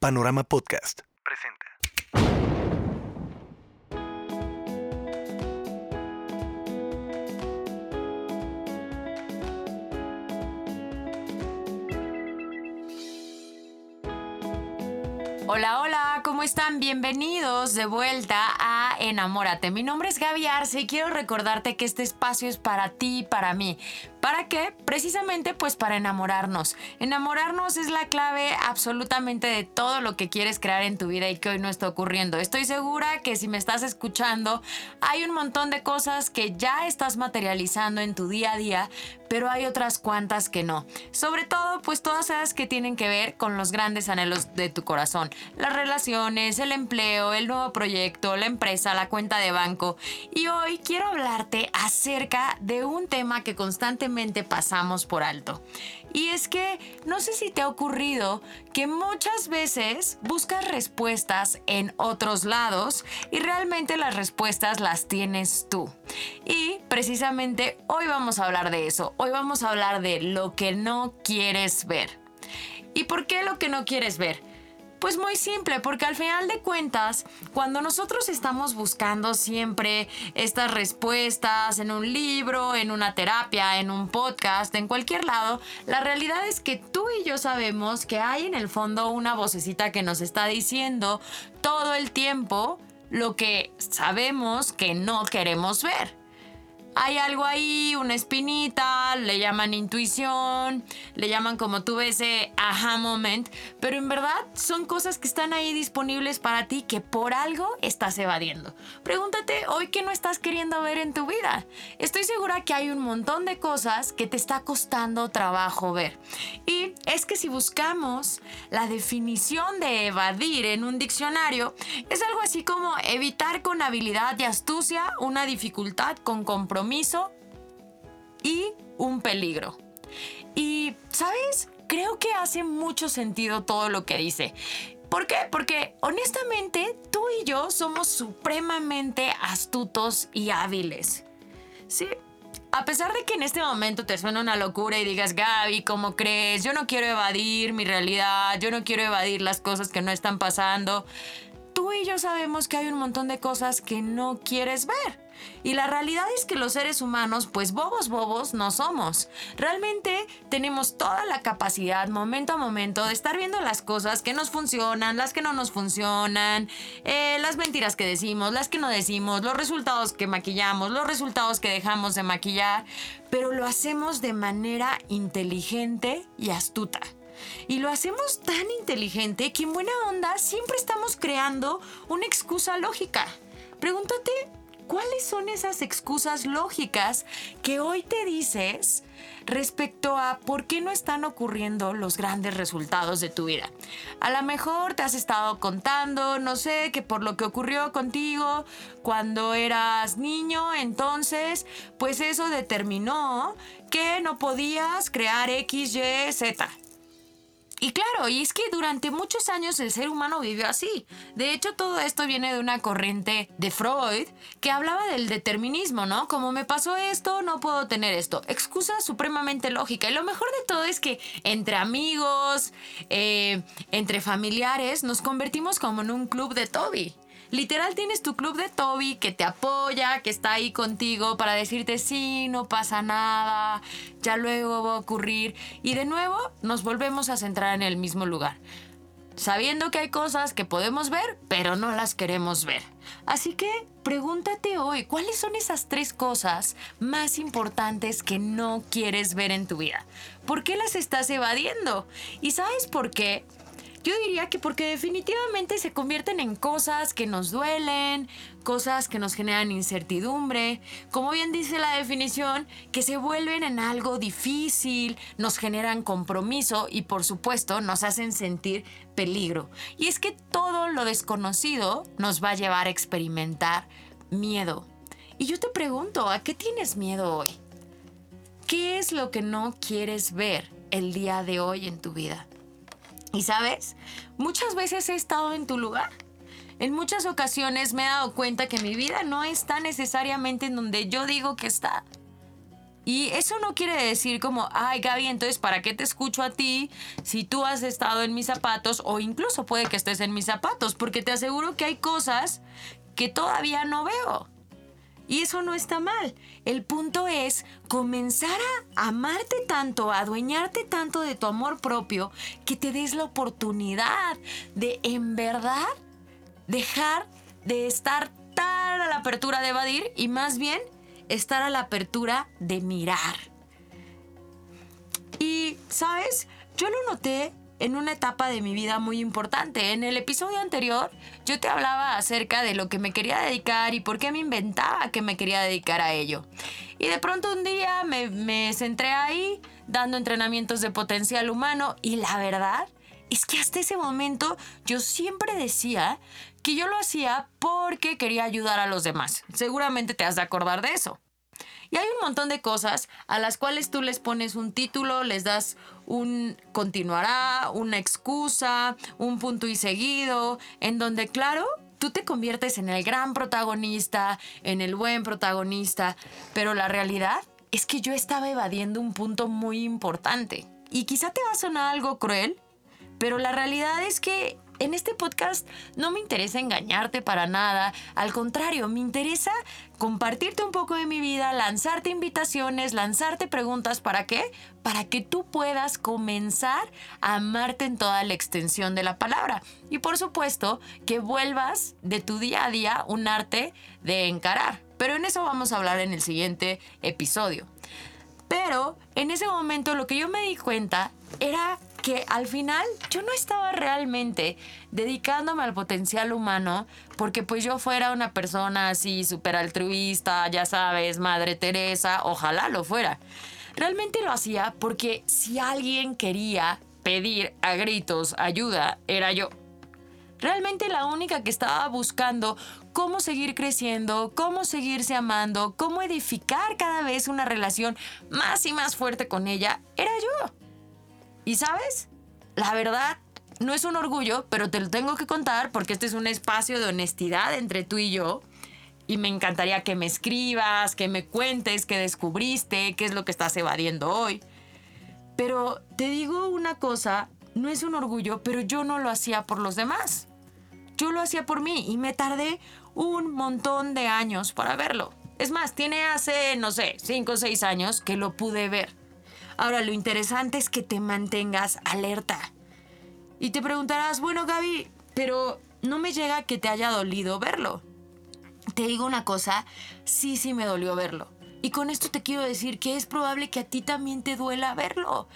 Panorama Podcast presenta. Hola, hola, ¿cómo están? Bienvenidos de vuelta a Enamórate. Mi nombre es Gaby Arce y quiero recordarte que este espacio es para ti y para mí. ¿Para qué? Precisamente pues para enamorarnos. Enamorarnos es la clave absolutamente de todo lo que quieres crear en tu vida y que hoy no está ocurriendo. Estoy segura que si me estás escuchando hay un montón de cosas que ya estás materializando en tu día a día, pero hay otras cuantas que no. Sobre todo pues todas esas que tienen que ver con los grandes anhelos de tu corazón. Las relaciones, el empleo, el nuevo proyecto, la empresa, la cuenta de banco. Y hoy quiero hablarte acerca de un tema que constantemente pasamos por alto. Y es que no sé si te ha ocurrido que muchas veces buscas respuestas en otros lados y realmente las respuestas las tienes tú. Y precisamente hoy vamos a hablar de eso. Hoy vamos a hablar de lo que no quieres ver. ¿Y por qué lo que no quieres ver? Pues muy simple, porque al final de cuentas, cuando nosotros estamos buscando siempre estas respuestas en un libro, en una terapia, en un podcast, en cualquier lado, la realidad es que tú y yo sabemos que hay en el fondo una vocecita que nos está diciendo todo el tiempo lo que sabemos que no queremos ver hay algo ahí, una espinita, le llaman intuición, le llaman como tú ves ese aha moment, pero en verdad son cosas que están ahí disponibles para ti que por algo estás evadiendo. Pregúntate hoy qué no estás queriendo ver en tu vida. Estoy segura que hay un montón de cosas que te está costando trabajo ver. Y es que si buscamos la definición de evadir en un diccionario, es algo así como evitar con habilidad y astucia una dificultad con y un peligro. Y, ¿sabes? Creo que hace mucho sentido todo lo que dice. ¿Por qué? Porque honestamente tú y yo somos supremamente astutos y hábiles. Sí. A pesar de que en este momento te suena una locura y digas, Gaby, ¿cómo crees? Yo no quiero evadir mi realidad, yo no quiero evadir las cosas que no están pasando. Tú y yo sabemos que hay un montón de cosas que no quieres ver. Y la realidad es que los seres humanos, pues bobos bobos no somos. Realmente tenemos toda la capacidad, momento a momento, de estar viendo las cosas que nos funcionan, las que no nos funcionan, eh, las mentiras que decimos, las que no decimos, los resultados que maquillamos, los resultados que dejamos de maquillar, pero lo hacemos de manera inteligente y astuta. Y lo hacemos tan inteligente que en buena onda siempre estamos creando una excusa lógica. Pregúntate ¿cuáles son esas excusas lógicas que hoy te dices respecto a por qué no están ocurriendo los grandes resultados de tu vida? A lo mejor te has estado contando, no sé, que por lo que ocurrió contigo cuando eras niño, entonces, pues eso determinó que no podías crear X, Y, Z. Y claro, y es que durante muchos años el ser humano vivió así. De hecho, todo esto viene de una corriente de Freud que hablaba del determinismo, ¿no? Como me pasó esto, no puedo tener esto. Excusa supremamente lógica. Y lo mejor de todo es que entre amigos, eh, entre familiares, nos convertimos como en un club de Toby. Literal tienes tu club de Toby que te apoya, que está ahí contigo para decirte sí, no pasa nada, ya luego va a ocurrir. Y de nuevo nos volvemos a centrar en el mismo lugar. Sabiendo que hay cosas que podemos ver, pero no las queremos ver. Así que pregúntate hoy, ¿cuáles son esas tres cosas más importantes que no quieres ver en tu vida? ¿Por qué las estás evadiendo? ¿Y sabes por qué? Yo diría que porque definitivamente se convierten en cosas que nos duelen, cosas que nos generan incertidumbre, como bien dice la definición, que se vuelven en algo difícil, nos generan compromiso y por supuesto nos hacen sentir peligro. Y es que todo lo desconocido nos va a llevar a experimentar miedo. Y yo te pregunto, ¿a qué tienes miedo hoy? ¿Qué es lo que no quieres ver el día de hoy en tu vida? Y sabes, muchas veces he estado en tu lugar. En muchas ocasiones me he dado cuenta que mi vida no está necesariamente en donde yo digo que está. Y eso no quiere decir como, ay Gaby, entonces ¿para qué te escucho a ti si tú has estado en mis zapatos o incluso puede que estés en mis zapatos? Porque te aseguro que hay cosas que todavía no veo. Y eso no está mal. El punto es comenzar a amarte tanto, a adueñarte tanto de tu amor propio, que te des la oportunidad de en verdad dejar de estar tan a la apertura de evadir y más bien estar a la apertura de mirar. Y, ¿sabes? Yo lo noté en una etapa de mi vida muy importante. En el episodio anterior yo te hablaba acerca de lo que me quería dedicar y por qué me inventaba que me quería dedicar a ello. Y de pronto un día me, me centré ahí dando entrenamientos de potencial humano y la verdad es que hasta ese momento yo siempre decía que yo lo hacía porque quería ayudar a los demás. Seguramente te has de acordar de eso. Y hay un montón de cosas a las cuales tú les pones un título, les das un continuará, una excusa, un punto y seguido, en donde, claro, tú te conviertes en el gran protagonista, en el buen protagonista, pero la realidad es que yo estaba evadiendo un punto muy importante. Y quizá te va a sonar algo cruel, pero la realidad es que en este podcast no me interesa engañarte para nada, al contrario, me interesa compartirte un poco de mi vida, lanzarte invitaciones, lanzarte preguntas, ¿para qué? Para que tú puedas comenzar a amarte en toda la extensión de la palabra. Y por supuesto, que vuelvas de tu día a día un arte de encarar. Pero en eso vamos a hablar en el siguiente episodio. Pero en ese momento lo que yo me di cuenta era que al final yo no estaba realmente dedicándome al potencial humano porque pues yo fuera una persona así súper altruista, ya sabes, Madre Teresa, ojalá lo fuera. Realmente lo hacía porque si alguien quería pedir a gritos ayuda, era yo. Realmente la única que estaba buscando cómo seguir creciendo, cómo seguirse amando, cómo edificar cada vez una relación más y más fuerte con ella, era yo. Y sabes, la verdad, no es un orgullo, pero te lo tengo que contar porque este es un espacio de honestidad entre tú y yo. Y me encantaría que me escribas, que me cuentes qué descubriste, qué es lo que estás evadiendo hoy. Pero te digo una cosa, no es un orgullo, pero yo no lo hacía por los demás. Yo lo hacía por mí y me tardé un montón de años para verlo. Es más, tiene hace, no sé, 5 o 6 años que lo pude ver. Ahora, lo interesante es que te mantengas alerta. Y te preguntarás, bueno, Gaby, pero no me llega que te haya dolido verlo. Te digo una cosa, sí, sí me dolió verlo. Y con esto te quiero decir que es probable que a ti también te duela verlo.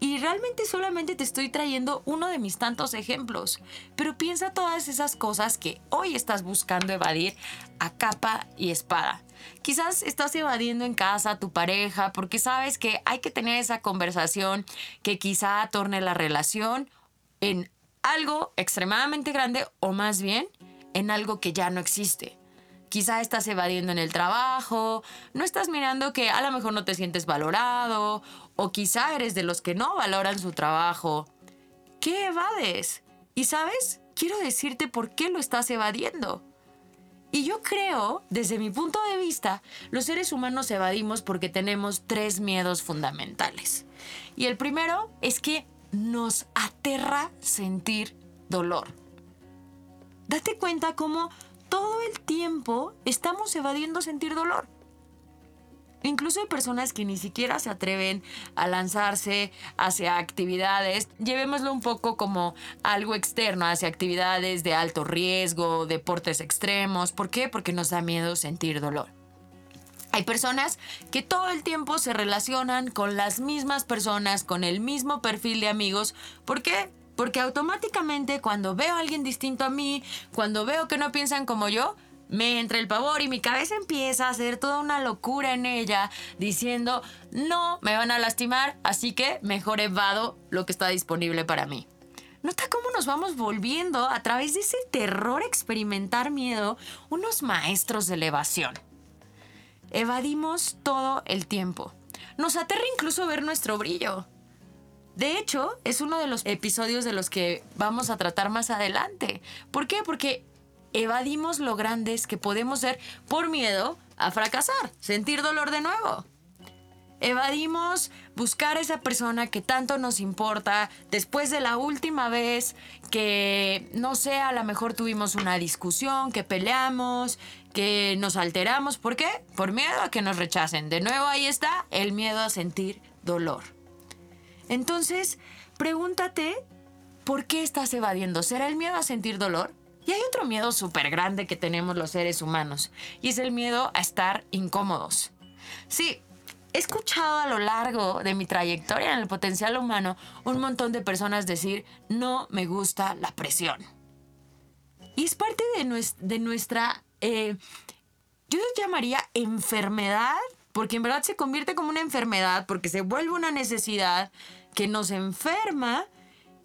Y realmente solamente te estoy trayendo uno de mis tantos ejemplos. Pero piensa todas esas cosas que hoy estás buscando evadir a capa y espada. Quizás estás evadiendo en casa a tu pareja porque sabes que hay que tener esa conversación que quizá torne la relación en algo extremadamente grande o más bien en algo que ya no existe. Quizá estás evadiendo en el trabajo, no estás mirando que a lo mejor no te sientes valorado o quizá eres de los que no valoran su trabajo. ¿Qué evades? Y sabes, quiero decirte por qué lo estás evadiendo. Y yo creo, desde mi punto de vista, los seres humanos evadimos porque tenemos tres miedos fundamentales. Y el primero es que nos aterra sentir dolor. Date cuenta cómo todo el tiempo estamos evadiendo sentir dolor. Incluso hay personas que ni siquiera se atreven a lanzarse hacia actividades, llevémoslo un poco como algo externo, hacia actividades de alto riesgo, deportes extremos. ¿Por qué? Porque nos da miedo sentir dolor. Hay personas que todo el tiempo se relacionan con las mismas personas, con el mismo perfil de amigos. ¿Por qué? Porque automáticamente cuando veo a alguien distinto a mí, cuando veo que no piensan como yo, me entra el pavor y mi cabeza empieza a hacer toda una locura en ella, diciendo, no, me van a lastimar, así que mejor evado lo que está disponible para mí. Nota cómo nos vamos volviendo a través de ese terror experimentar miedo unos maestros de elevación. Evadimos todo el tiempo. Nos aterra incluso ver nuestro brillo. De hecho, es uno de los episodios de los que vamos a tratar más adelante. ¿Por qué? Porque evadimos lo grandes que podemos ser por miedo a fracasar, sentir dolor de nuevo. Evadimos buscar a esa persona que tanto nos importa después de la última vez que, no sé, a lo mejor tuvimos una discusión, que peleamos, que nos alteramos. ¿Por qué? Por miedo a que nos rechacen. De nuevo ahí está el miedo a sentir dolor. Entonces, pregúntate, ¿por qué estás evadiendo? ¿Será el miedo a sentir dolor? Y hay otro miedo súper grande que tenemos los seres humanos, y es el miedo a estar incómodos. Sí, he escuchado a lo largo de mi trayectoria en el potencial humano un montón de personas decir, no me gusta la presión. Y es parte de, nuestra, eh, yo llamaría enfermedad, porque en verdad se convierte como una enfermedad, porque se vuelve una necesidad que nos enferma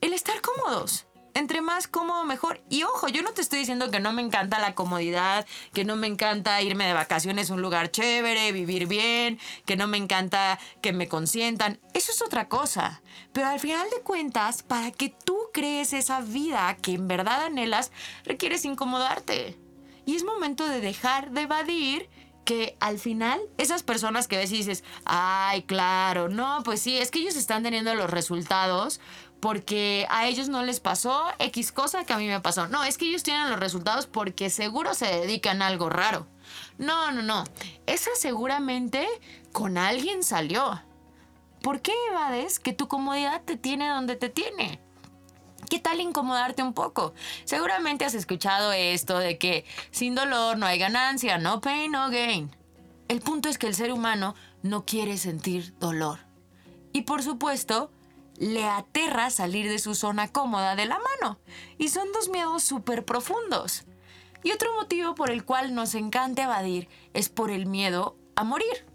el estar cómodos entre más cómodo mejor. Y ojo, yo no te estoy diciendo que no me encanta la comodidad, que no me encanta irme de vacaciones a un lugar chévere, vivir bien, que no me encanta que me consientan. Eso es otra cosa. Pero al final de cuentas, para que tú crees esa vida que en verdad anhelas, requieres incomodarte. Y es momento de dejar de evadir que al final esas personas que ves y dices, ay, claro, no, pues sí, es que ellos están teniendo los resultados porque a ellos no les pasó X cosa que a mí me pasó. No, es que ellos tienen los resultados porque seguro se dedican a algo raro. No, no, no. Esa seguramente con alguien salió. ¿Por qué evades que tu comodidad te tiene donde te tiene? ¿Qué tal incomodarte un poco? Seguramente has escuchado esto de que sin dolor no hay ganancia, no pain, no gain. El punto es que el ser humano no quiere sentir dolor. Y por supuesto, le aterra salir de su zona cómoda de la mano. Y son dos miedos súper profundos. Y otro motivo por el cual nos encanta evadir es por el miedo a morir.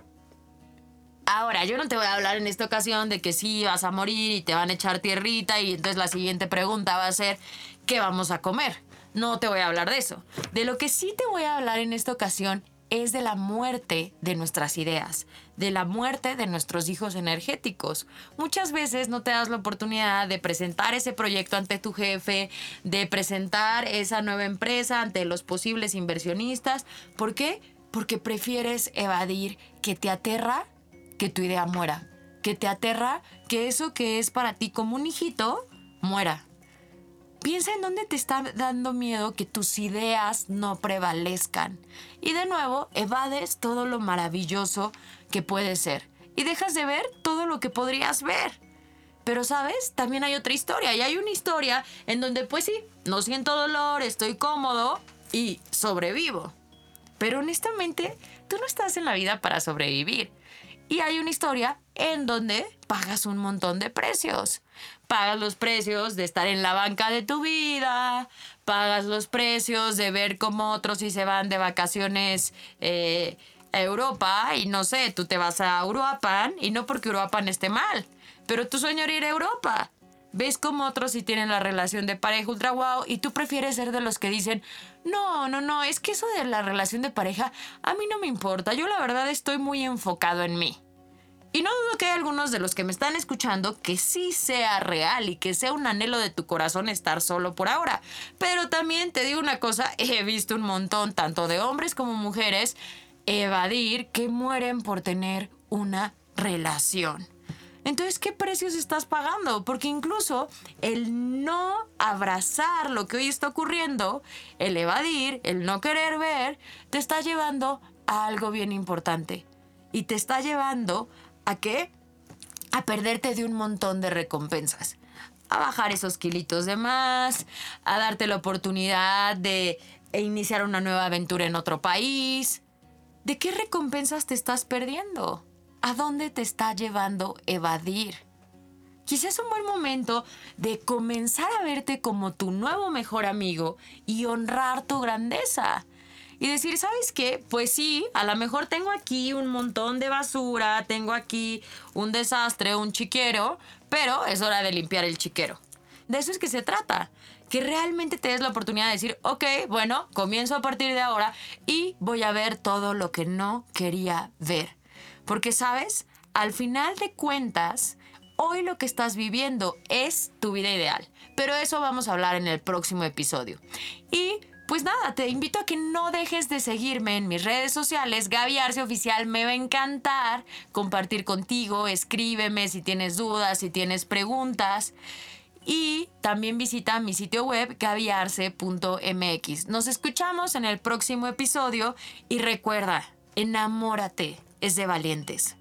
Ahora, yo no te voy a hablar en esta ocasión de que sí vas a morir y te van a echar tierrita y entonces la siguiente pregunta va a ser, ¿qué vamos a comer? No te voy a hablar de eso. De lo que sí te voy a hablar en esta ocasión es de la muerte de nuestras ideas, de la muerte de nuestros hijos energéticos. Muchas veces no te das la oportunidad de presentar ese proyecto ante tu jefe, de presentar esa nueva empresa ante los posibles inversionistas. ¿Por qué? Porque prefieres evadir que te aterra que tu idea muera, que te aterra que eso que es para ti como un hijito muera. Piensa en dónde te está dando miedo que tus ideas no prevalezcan. Y de nuevo, evades todo lo maravilloso que puede ser. Y dejas de ver todo lo que podrías ver. Pero sabes, también hay otra historia. Y hay una historia en donde pues sí, no siento dolor, estoy cómodo y sobrevivo. Pero honestamente, tú no estás en la vida para sobrevivir. Y hay una historia en donde pagas un montón de precios pagas los precios de estar en la banca de tu vida, pagas los precios de ver cómo otros sí se van de vacaciones eh, a Europa y no sé, tú te vas a Uruapan y no porque Uruapan esté mal, pero tu sueño era ir a Europa. Ves cómo otros sí tienen la relación de pareja ultra wow y tú prefieres ser de los que dicen, no, no, no, es que eso de la relación de pareja a mí no me importa, yo la verdad estoy muy enfocado en mí. Y no dudo que hay algunos de los que me están escuchando que sí sea real y que sea un anhelo de tu corazón estar solo por ahora. Pero también te digo una cosa, he visto un montón, tanto de hombres como mujeres, evadir que mueren por tener una relación. Entonces, ¿qué precios estás pagando? Porque incluso el no abrazar lo que hoy está ocurriendo, el evadir, el no querer ver, te está llevando a algo bien importante. Y te está llevando ¿A qué? A perderte de un montón de recompensas. A bajar esos kilitos de más, a darte la oportunidad de iniciar una nueva aventura en otro país. ¿De qué recompensas te estás perdiendo? ¿A dónde te está llevando evadir? Quizás es un buen momento de comenzar a verte como tu nuevo mejor amigo y honrar tu grandeza y decir, ¿sabes qué? Pues sí, a lo mejor tengo aquí un montón de basura, tengo aquí un desastre, un chiquero, pero es hora de limpiar el chiquero. De eso es que se trata. Que realmente te des la oportunidad de decir, ok, bueno, comienzo a partir de ahora y voy a ver todo lo que no quería ver. Porque, ¿sabes? Al final de cuentas, hoy lo que estás viviendo es tu vida ideal. Pero eso vamos a hablar en el próximo episodio. Y pues nada, te invito a que no dejes de seguirme en mis redes sociales. Gaby Arce Oficial, me va a encantar compartir contigo. Escríbeme si tienes dudas, si tienes preguntas. Y también visita mi sitio web gabyarce.mx. Nos escuchamos en el próximo episodio y recuerda, enamórate, es de valientes.